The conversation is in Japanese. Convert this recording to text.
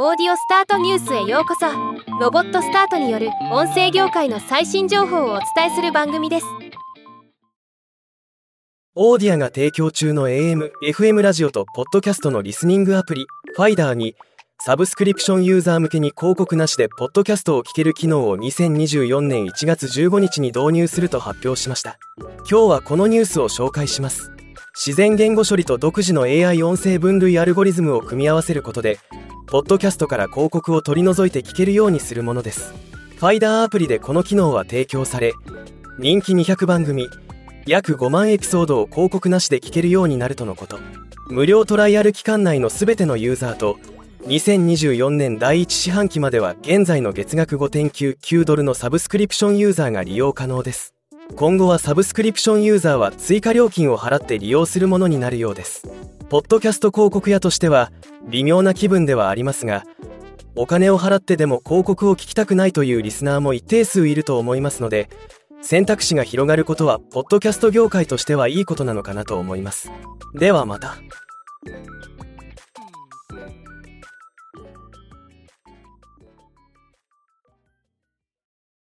オーディオスタートニュースへようこそ。ロボットスタートによる音声業界の最新情報をお伝えする番組です。 Auddia が提供中の AM、FM ラジオとポッドキャストのリスニングアプリファイダーにサブスクリプションユーザー向けに広告なしでポッドキャストを聞ける機能を2024年1月15日に導入すると発表しました。今日はこのニュースを紹介します。自然言語処理と独自の AI 音声分類アルゴリズムを組み合わせることでポッドキャストから広告を取り除いて聞けるようにするものです。ファイダーアプリでこの機能は提供され人気200番組約5万エピソードを広告なしで聞けるようになるとのこと。無料トライアル期間内の全てのユーザーと2024年第1四半期までは現在の月額5.99ドルのサブスクリプションユーザーが利用可能です。今後はサブスクリプションユーザーは追加料金を払って利用するものになるようです。ポッドキャスト広告屋としては微妙な気分ではありますがお金を払ってでも広告を聞きたくないというリスナーも一定数いると思いますので選択肢が広がることはポッドキャスト業界としてはいいことなのかなと思います。ではまた。